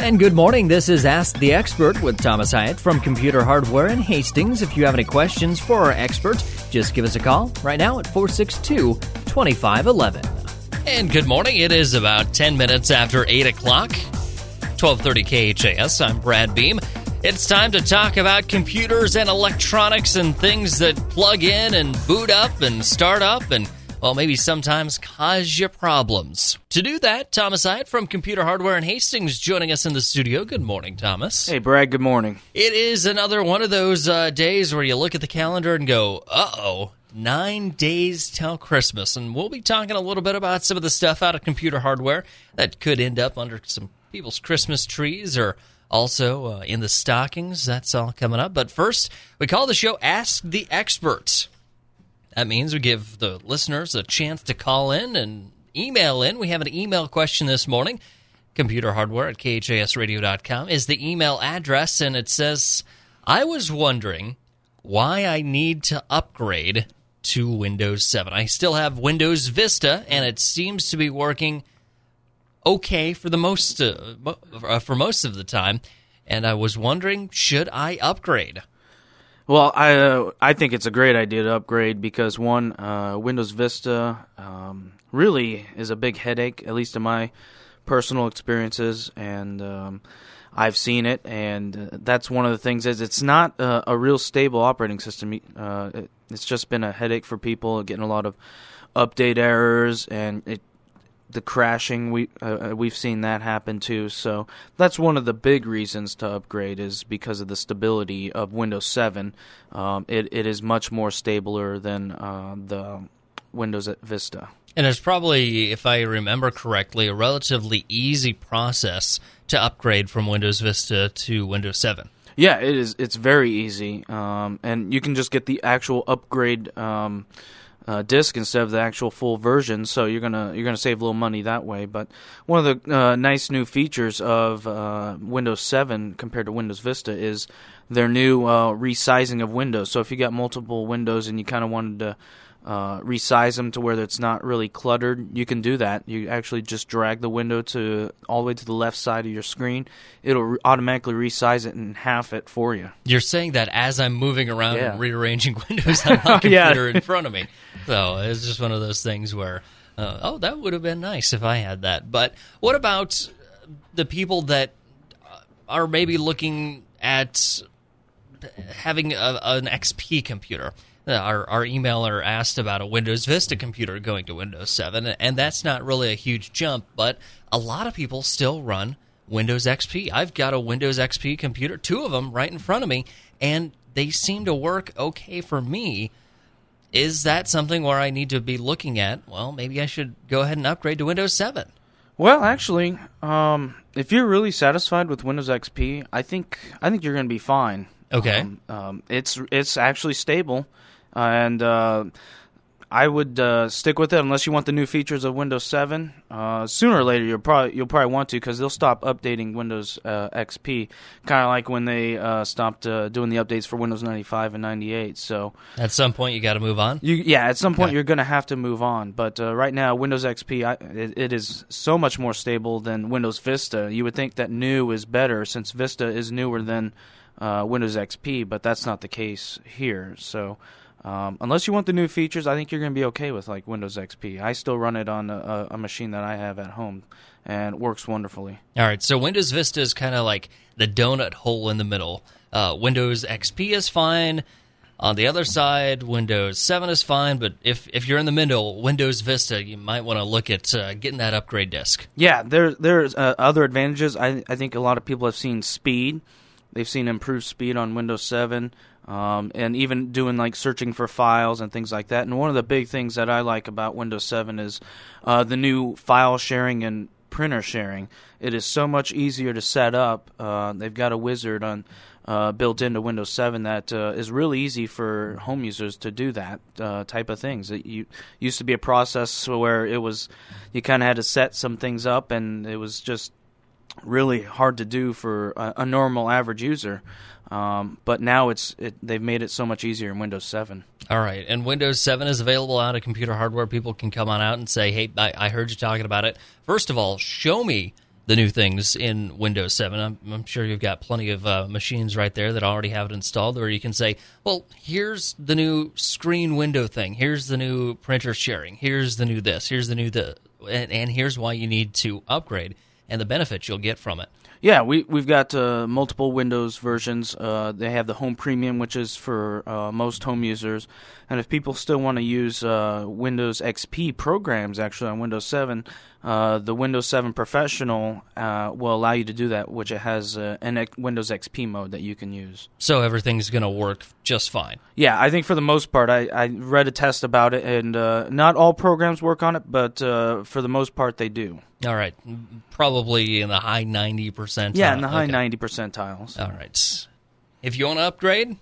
And good morning. This is Ask the Expert with Thomas Hyatt from Computer Hardware in Hastings. If you have any questions for our expert, just give us a call right now at 462 2511. And good morning. It is about 10 minutes after 8 o'clock, 1230 KHAS. I'm Brad Beam. It's time to talk about computers and electronics and things that plug in and boot up and start up and well, maybe sometimes cause you problems. To do that, Thomas Hyatt from Computer Hardware and Hastings joining us in the studio. Good morning, Thomas. Hey, Brad, good morning. It is another one of those uh, days where you look at the calendar and go, uh oh, nine days till Christmas. And we'll be talking a little bit about some of the stuff out of computer hardware that could end up under some people's Christmas trees or also uh, in the stockings. That's all coming up. But first, we call the show Ask the Experts. That means we give the listeners a chance to call in and email in. We have an email question this morning. Computer hardware at khasradio.com is the email address, and it says, I was wondering why I need to upgrade to Windows 7. I still have Windows Vista, and it seems to be working okay for the most uh, for most of the time. And I was wondering, should I upgrade? Well, I uh, I think it's a great idea to upgrade because one, uh, Windows Vista um, really is a big headache, at least in my personal experiences, and um, I've seen it, and uh, that's one of the things is it's not uh, a real stable operating system. Uh, it, it's just been a headache for people, getting a lot of update errors, and it the crashing we uh, uh, we've seen that happen too. So that's one of the big reasons to upgrade is because of the stability of Windows 7. Um, it it is much more stabler than uh, the Windows Vista. And it's probably, if I remember correctly, a relatively easy process to upgrade from Windows Vista to Windows 7. Yeah, it is. It's very easy, um, and you can just get the actual upgrade. Um, uh, disc instead of the actual full version. So you're gonna you're gonna save a little money that way. But one of the uh, nice new features of uh, Windows 7 compared to Windows Vista is their new uh, resizing of windows. So if you got multiple windows and you kind of wanted to uh, resize them to where it's not really cluttered, you can do that. You actually just drag the window to all the way to the left side of your screen. It'll re- automatically resize it and half it for you. You're saying that as I'm moving around yeah. and rearranging windows on my computer yeah. in front of me. So it's just one of those things where, uh, oh, that would have been nice if I had that. But what about the people that are maybe looking at having a, an XP computer? Uh, our, our emailer asked about a Windows Vista computer going to Windows 7, and that's not really a huge jump, but a lot of people still run Windows XP. I've got a Windows XP computer, two of them right in front of me, and they seem to work okay for me. Is that something where I need to be looking at? Well, maybe I should go ahead and upgrade to Windows 7. Well, actually, um, if you're really satisfied with Windows XP, I think I think you're going to be fine. Okay. Um, um, it's it's actually stable and uh, I would uh, stick with it unless you want the new features of Windows 7. Uh, sooner or later, you'll probably you'll probably want to because they'll stop updating Windows uh, XP, kind of like when they uh, stopped uh, doing the updates for Windows 95 and 98. So at some point, you got to move on. You, yeah, at some point, you're going to have to move on. But right now, Windows XP I, it, it is so much more stable than Windows Vista. You would think that new is better since Vista is newer than Windows XP, but that's not the case here. So. Um, unless you want the new features, I think you're going to be okay with like Windows XP. I still run it on a, a machine that I have at home, and it works wonderfully. All right, so Windows Vista is kind of like the donut hole in the middle. Uh, Windows XP is fine. On the other side, Windows 7 is fine, but if, if you're in the middle, Windows Vista, you might want to look at uh, getting that upgrade disk. Yeah, there, there's uh, other advantages. I, I think a lot of people have seen speed. They've seen improved speed on Windows 7 um, and even doing like searching for files and things like that. And one of the big things that I like about Windows 7 is uh, the new file sharing and printer sharing. It is so much easier to set up. Uh, they've got a wizard on uh, built into Windows 7 that uh, is really easy for home users to do that uh, type of things. It you, used to be a process where it was you kind of had to set some things up, and it was just really hard to do for a, a normal average user. Um, but now it's it, they've made it so much easier in Windows 7. All right, and Windows 7 is available out of computer hardware. People can come on out and say, "Hey, I, I heard you talking about it." First of all, show me the new things in Windows 7. I'm, I'm sure you've got plenty of uh, machines right there that already have it installed where you can say, well, here's the new screen window thing. Here's the new printer sharing. Here's the new this. Here's the new the. And, and here's why you need to upgrade and the benefits you'll get from it. Yeah, we we've got uh, multiple Windows versions. Uh, they have the Home Premium, which is for uh, most home users, and if people still want to use uh, Windows XP programs, actually on Windows 7, uh, the Windows 7 Professional uh, will allow you to do that, which it has an Windows XP mode that you can use. So everything's going to work just fine. Yeah, I think for the most part, I, I read a test about it, and not all programs work on it, but for the most part, they do. All right, probably in the high ninety percent. Yeah, in the high ninety okay. percentiles. All right. If you want to upgrade,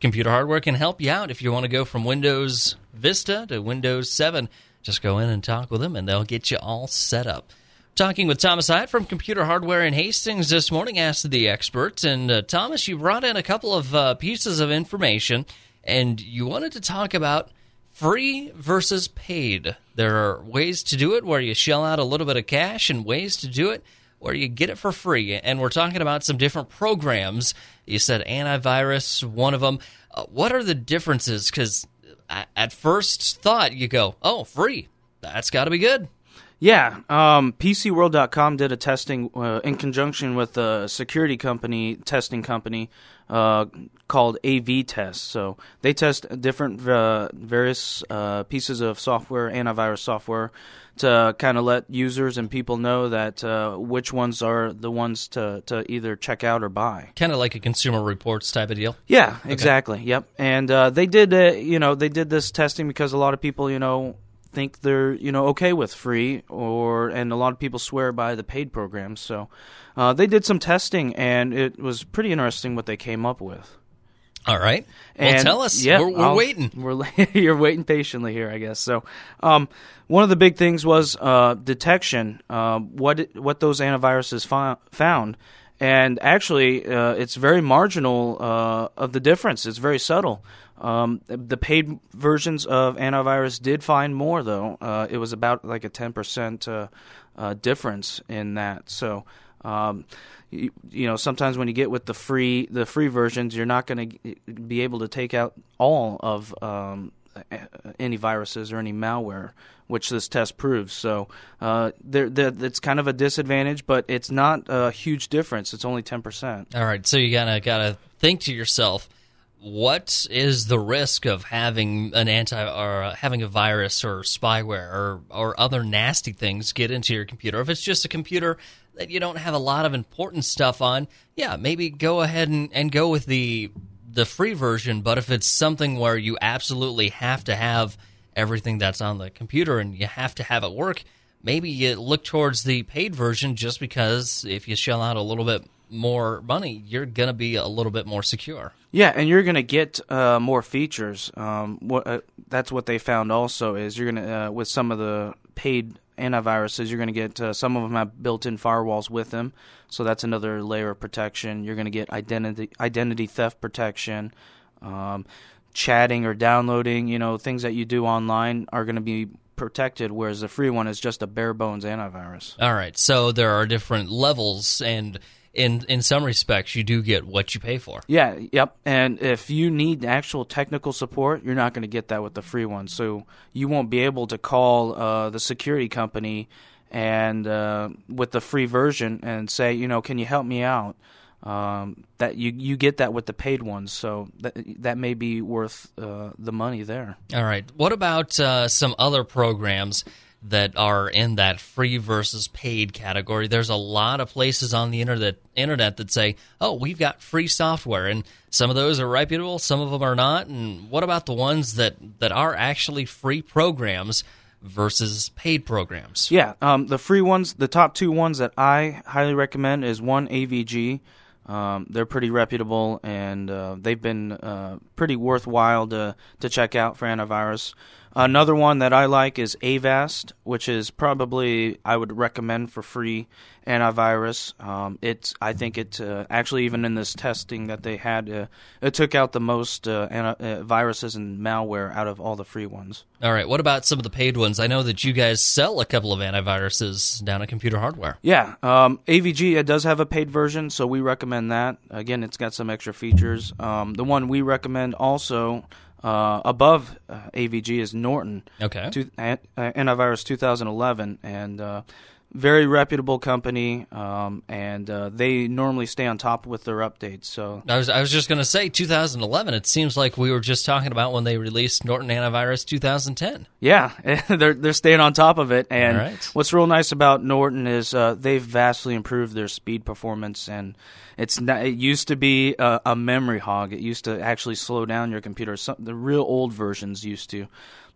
Computer Hardware can help you out. If you want to go from Windows Vista to Windows Seven, just go in and talk with them, and they'll get you all set up. Talking with Thomas Hyatt from Computer Hardware in Hastings this morning, asked the experts. And uh, Thomas, you brought in a couple of uh, pieces of information, and you wanted to talk about free versus paid. There are ways to do it where you shell out a little bit of cash, and ways to do it where you get it for free. And we're talking about some different programs. You said antivirus, one of them. Uh, what are the differences? Because at first thought, you go, oh, free. That's got to be good. Yeah, um, PCWorld.com did a testing uh, in conjunction with a security company, testing company uh, called AV Test. So they test different uh, various uh, pieces of software, antivirus software, to kind of let users and people know that uh, which ones are the ones to, to either check out or buy. Kind of like a Consumer Reports type of deal. Yeah, exactly. Okay. Yep. And uh, they did, you know, they did this testing because a lot of people, you know think they're you know okay with free or and a lot of people swear by the paid programs. So uh, they did some testing and it was pretty interesting what they came up with. All right. And, well tell us. yeah, we're, we're waiting. we're you're waiting patiently here i guess. So um, one of the big things was uh, detection uh, what what those antiviruses fi- found. And actually uh, it's very marginal uh, of the difference. It's very subtle um, the paid versions of antivirus did find more, though. Uh, it was about like a 10% uh, uh, difference in that. So, um, you, you, know, sometimes when you get with the free the free versions, you're not going to be able to take out all of um, any viruses or any malware, which this test proves. So, uh, there, it's kind of a disadvantage, but it's not a huge difference. It's only 10%. All right, so you gotta gotta think to yourself what is the risk of having an anti or uh, having a virus or spyware or or other nasty things get into your computer? If it's just a computer that you don't have a lot of important stuff on, yeah, maybe go ahead and, and go with the the free version. But if it's something where you absolutely have to have everything that's on the computer and you have to have it work, maybe you look towards the paid version just because if you shell out a little bit more money, you're going to be a little bit more secure. Yeah, and you're going to get uh, more features. Um, what uh, that's what they found also is you're going to uh, with some of the paid antiviruses, you're going to get uh, some of them have built-in firewalls with them, so that's another layer of protection. You're going to get identity identity theft protection. Um, chatting or downloading, you know, things that you do online are going to be protected, whereas the free one is just a bare bones antivirus. All right, so there are different levels and in in some respects, you do get what you pay for. Yeah, yep. And if you need actual technical support, you're not going to get that with the free one. So you won't be able to call uh, the security company and uh, with the free version and say, you know, can you help me out? Um, that you you get that with the paid ones, so that that may be worth uh, the money there. All right. What about uh, some other programs? That are in that free versus paid category. There's a lot of places on the internet internet that say, "Oh, we've got free software," and some of those are reputable, some of them are not. And what about the ones that that are actually free programs? versus paid programs. Yeah, um, the free ones, the top two ones that I highly recommend is one AVG. Um, they're pretty reputable and uh, they've been uh, pretty worthwhile to to check out for antivirus. Another one that I like is Avast, which is probably I would recommend for free antivirus. Um, it's I think it uh, actually even in this testing that they had, uh, it took out the most uh, anti- uh, viruses and malware out of all the free ones. All right. What about some of the paid ones? I know that you guys sell a couple of antiviruses down at Computer Hardware. Yeah, um, AVG it does have a paid version, so we recommend that. Again, it's got some extra features. Um, the one we recommend also uh, above uh, AVG is Norton. Okay. Two, uh, antivirus 2011, and uh, very reputable company, um, and uh, they normally stay on top with their updates. So I was I was just going to say 2011. It seems like we were just talking about when they released Norton Antivirus 2010. yeah, they're they're staying on top of it. And right. what's real nice about Norton is uh, they've vastly improved their speed performance and. It's not, it used to be a, a memory hog. It used to actually slow down your computer. Some, the real old versions used to,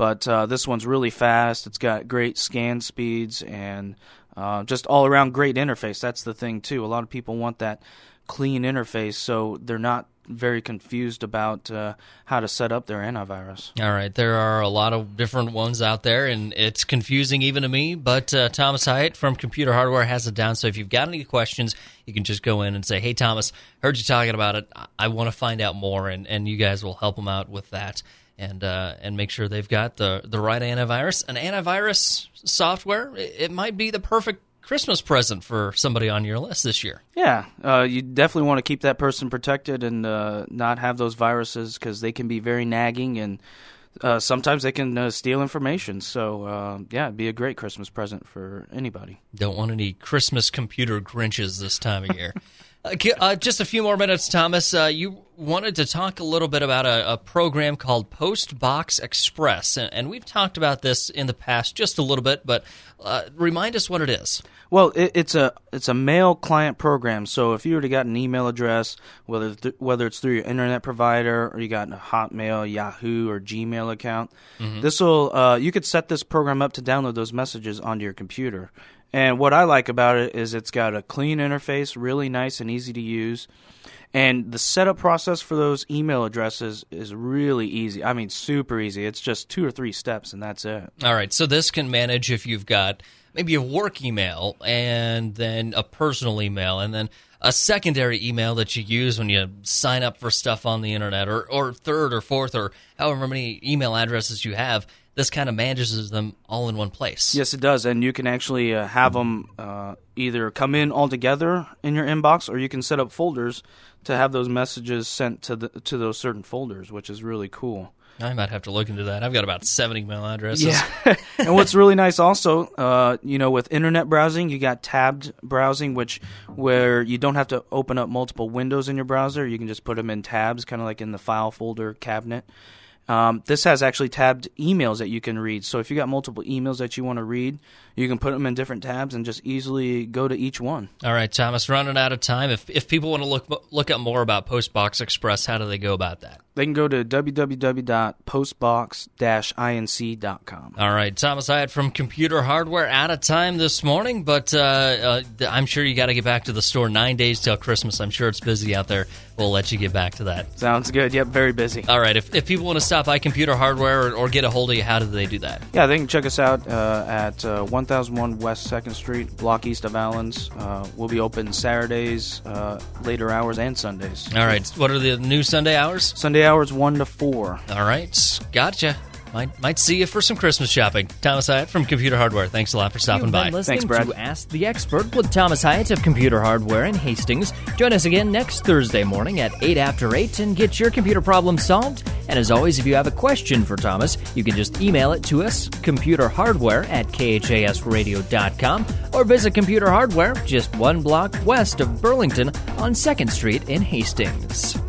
but uh, this one's really fast. It's got great scan speeds and uh, just all around great interface. That's the thing too. A lot of people want that clean interface, so they're not very confused about uh, how to set up their antivirus. All right, there are a lot of different ones out there, and it's confusing even to me. But uh, Thomas Hyatt from Computer Hardware has it down. So if you've got any questions, you can just go in and say, "Hey, Thomas, heard you talking about it. I, I want to find out more," and, and you guys will help them out with that. And uh, and make sure they've got the the right antivirus. An antivirus software, it, it might be the perfect Christmas present for somebody on your list this year. Yeah, uh, you definitely want to keep that person protected and uh, not have those viruses because they can be very nagging and uh, sometimes they can uh, steal information. So uh, yeah, it'd be a great Christmas present for anybody. Don't want any Christmas computer Grinches this time of year. Uh, uh, just a few more minutes, Thomas. Uh, you wanted to talk a little bit about a, a program called Postbox Express, and, and we've talked about this in the past just a little bit. But uh, remind us what it is. Well, it, it's a it's a mail client program. So if you already got an email address, whether th- whether it's through your internet provider or you got a Hotmail, Yahoo, or Gmail account, this will uh, you could set this program up to download those messages onto your computer. And what I like about it is it's got a clean interface, really nice and easy to use. And the setup process for those email addresses is really easy. I mean, super easy. It's just two or three steps, and that's it. All right, so this can manage if you've got maybe a work email and then a personal email and then a secondary email that you use when you sign up for stuff on the internet or, or third or fourth or however many email addresses you have. This kind of manages them all in one place. Yes, it does, and you can actually uh, have them uh, either come in all together in your inbox, or you can set up folders to have those messages sent to the to those certain folders, which is really cool. I might have to look into that. I've got about seven email addresses. Yeah, and what's really nice also, uh, you know, with internet browsing, you got tabbed browsing, which where you don't have to open up multiple windows in your browser. You can just put them in tabs, kind of like in the file folder cabinet. Um, this has actually tabbed emails that you can read. So if you got multiple emails that you want to read, you can put them in different tabs and just easily go to each one. All right, Thomas, running out of time. If if people want to look look up more about Postbox Express, how do they go about that? They can go to www.postbox-inc.com. All right, Thomas Hyatt from Computer Hardware out of time this morning, but uh, uh, I'm sure you got to get back to the store nine days till Christmas. I'm sure it's busy out there. We'll let you get back to that. Sounds good. Yep, very busy. All right, if, if people want to stop by Computer Hardware or, or get a hold of you, how do they do that? Yeah, they can check us out uh, at uh, 1001 West 2nd Street, block east of Allen's. Uh, we'll be open Saturdays, uh, later hours, and Sundays. All right, what are the new Sunday hours? Sunday hours 1 to 4. All right, gotcha. Might might see you for some Christmas shopping. Thomas Hyatt from Computer Hardware. Thanks a lot for stopping You've by. been listening Thanks, Brad. to Ask the Expert with Thomas Hyatt of Computer Hardware in Hastings. Join us again next Thursday morning at 8 after 8 and get your computer problem solved. And as always, if you have a question for Thomas, you can just email it to us, computerhardware at khasradio.com, or visit Computer Hardware just one block west of Burlington on 2nd Street in Hastings.